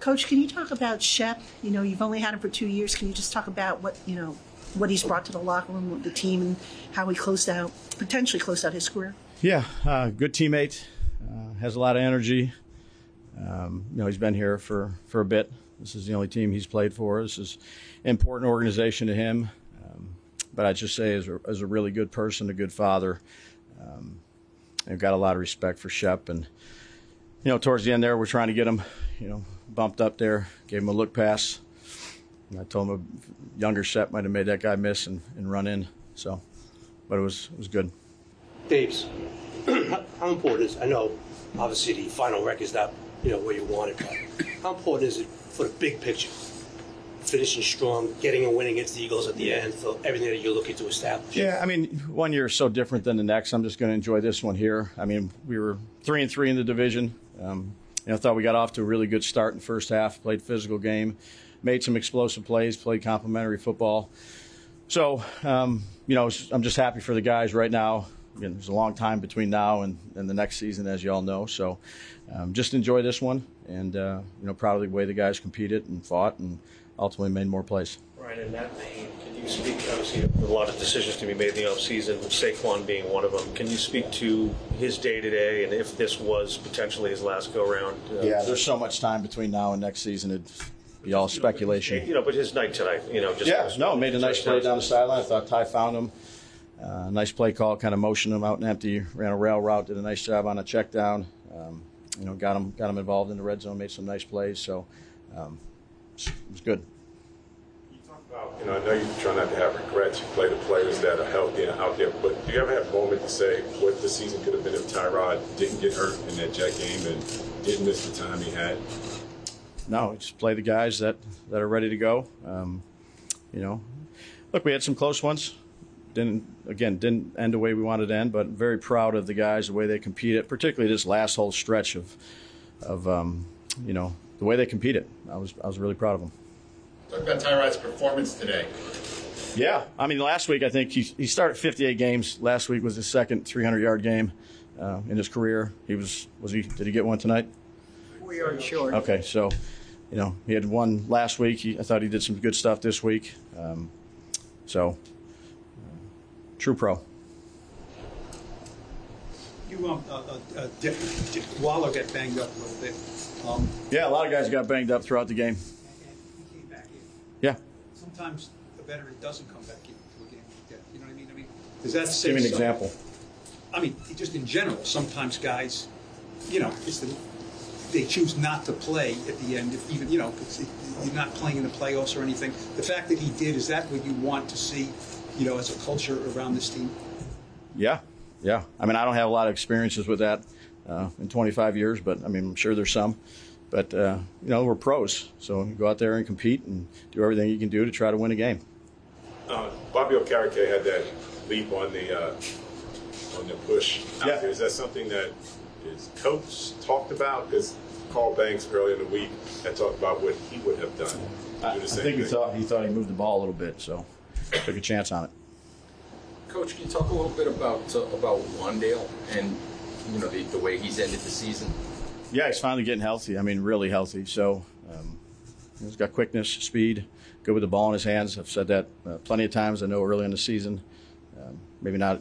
Coach, can you talk about Shep? You know, you've only had him for two years. Can you just talk about what you know, what he's brought to the locker room, with the team, and how he closed out, potentially closed out his career? Yeah, uh, good teammate. Uh, has a lot of energy. Um, you know, he's been here for for a bit. This is the only team he's played for. This is an important organization to him. Um, but I'd just say, as a, as a really good person, a good father, um, I've got a lot of respect for Shep. And you know, towards the end there, we're trying to get him, you know, bumped up there, gave him a look pass. And I told him a younger set might have made that guy miss and, and run in. So, but it was it was good. Dave's, how important is I know obviously the final record is not you know where you want it, but how important is it for the big picture? Finishing strong, getting a win against the Eagles at the end for everything that you're looking to establish. Yeah, I mean, one year is so different than the next. I'm just going to enjoy this one here. I mean, we were three and three in the division. Um, you know, I thought we got off to a really good start in the first half. Played physical game, made some explosive plays, played complementary football. So, um, you know, I'm just happy for the guys right now. Again, there's a long time between now and, and the next season, as you all know. So, um, just enjoy this one, and uh, you know, proud of the way the guys competed and fought, and ultimately made more plays. Right, in that vein, you speak, obviously, a lot of decisions to be made in the offseason, Saquon being one of them. Can you speak to his day to day and if this was potentially his last go round? Uh, yeah, there's so much time between now and next season. It'd be all speculation. You know, but his night tonight, you know, just. Yeah, no, made a nice play down the sideline. I thought Ty found him. Uh, nice play call, kind of motioned him out and empty, ran a rail route, did a nice job on a check down. Um, you know, got him got him involved in the red zone, made some nice plays. So um, it was good. Well, you know, I know you try not to have regrets. You play the players that are healthy and out there, but do you ever have a moment to say what the season could have been if Tyrod didn't get hurt in that Jet game and didn't miss the time he had? No, just play the guys that, that are ready to go. Um, you know, look, we had some close ones. Didn't again didn't end the way we wanted to end, but very proud of the guys the way they competed, particularly this last whole stretch of of um, you know the way they competed. I was I was really proud of them. Talk about Tyrod's performance today. Yeah, I mean, last week I think he, he started 58 games. Last week was his second 300 yard game uh, in his career. He was was he did he get one tonight? We are short. Okay, so you know he had one last week. He, I thought he did some good stuff this week. Um, so uh, true pro. You um, uh, uh, did, did Waller get banged up a little bit. Um, yeah, a lot of guys got banged up throughout the game. Sometimes a veteran doesn't come back into a game like that. You know what I mean? I mean, does that say Give me an something? example. I mean, just in general, sometimes guys, you know, it's the, they choose not to play at the end. If even you know, you're not playing in the playoffs or anything. The fact that he did is that what you want to see, you know, as a culture around this team? Yeah, yeah. I mean, I don't have a lot of experiences with that uh, in 25 years, but I mean, I'm sure there's some. But uh, you know, we're pros, so you go out there and compete and do everything you can do to try to win a game. Uh, Bobby Okereke had that leap on the uh, on the push. Out Yeah. there. Is that something that his coach talked about? Because Carl Banks earlier in the week had talked about what he would have done. to I, I same think he thought he thought he moved the ball a little bit, so took a chance on it. Coach, can you talk a little bit about uh, about Wan'Dale and you know the, the way he's ended the season? Yeah, he's finally getting healthy. I mean, really healthy. So um, he's got quickness, speed, good with the ball in his hands. I've said that uh, plenty of times. I know early in the season, um, maybe not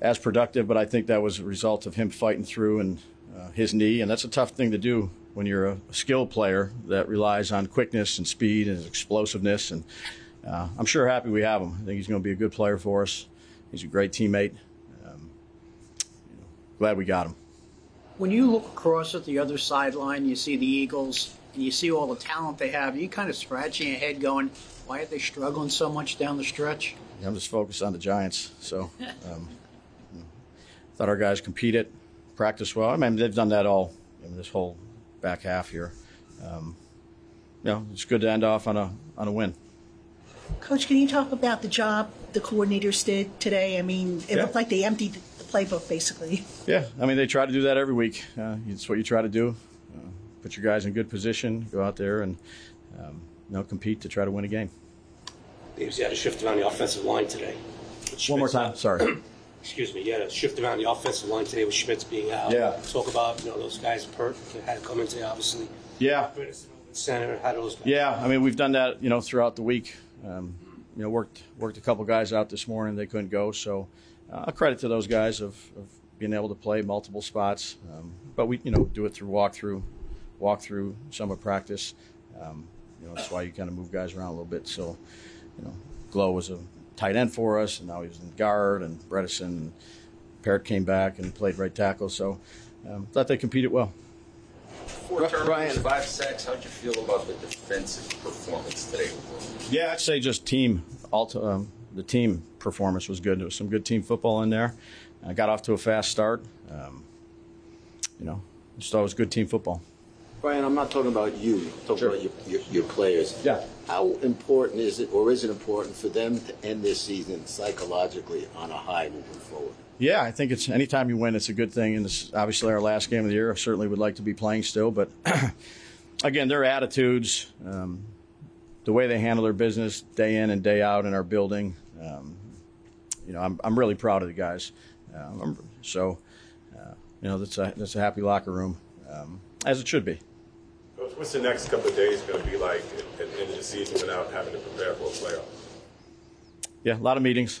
as productive, but I think that was a result of him fighting through and uh, his knee, and that's a tough thing to do when you're a skilled player that relies on quickness and speed and explosiveness. And uh, I'm sure happy we have him. I think he's going to be a good player for us. He's a great teammate. Um, you know, glad we got him. When you look across at the other sideline, you see the Eagles, and you see all the talent they have. You kind of scratching your head, going, "Why are they struggling so much down the stretch?" I'm just focused on the Giants. So, um, thought our guys competed, practice well. I mean, they've done that all this whole back half here. Um, you know, it's good to end off on a on a win. Coach, can you talk about the job the coordinators did today? I mean, it Yeah. looked like they emptied the playbook basically. Yeah, I mean, they try to do that every week. Uh, it's what you try to do. Uh, put your guys in good position, go out there and um, you know compete to try to win a game. Dave's had to shift around the offensive line today. One more time, out. sorry. Excuse me. Yeah, to shift around the offensive line today with Schmitz being out. Yeah. Talk about you know those guys. Peart had to come in today, obviously. Yeah, Had Yeah, I mean we've done that, you know, throughout the week. Um, you know, worked worked a couple guys out this morning. They couldn't go, so uh, a credit to those guys of, of being able to play multiple spots. Um, but we, you know, do it through walkthrough, walk through summer practice. Um, you know, that's why you kind of move guys around a little bit. So, you know, Glow was a tight end for us, and now he's in guard, and Bredeson and Parrott came back and played right tackle. So, um, thought they competed well. Four turnovers, five sacks. How'd you feel about the defensive performance today? Yeah, I'd say just team. Alt, um, the team performance was good. There was some good team football in there. I got off to a fast start. Um, you know, just always good team football. Brian, I'm not talking about you. I'm talking Sure. about your, your, your players. Yeah. How important is it, or is it important for them to end this season psychologically on a high moving forward? Yeah, I think it's anytime you win, it's a good thing. And it's obviously our last game of the year. I certainly would like to be playing still, but again, their attitudes, um, the way they handle their business day in and day out in our building, um, you know, I'm, I'm really proud of the guys. Um, so, uh, you know, that's a that's a happy locker room, um, as it should be. Coach, what's the next couple of days going to be like at, at the end of the season without having to prepare for a playoff? Yeah, a lot of meetings.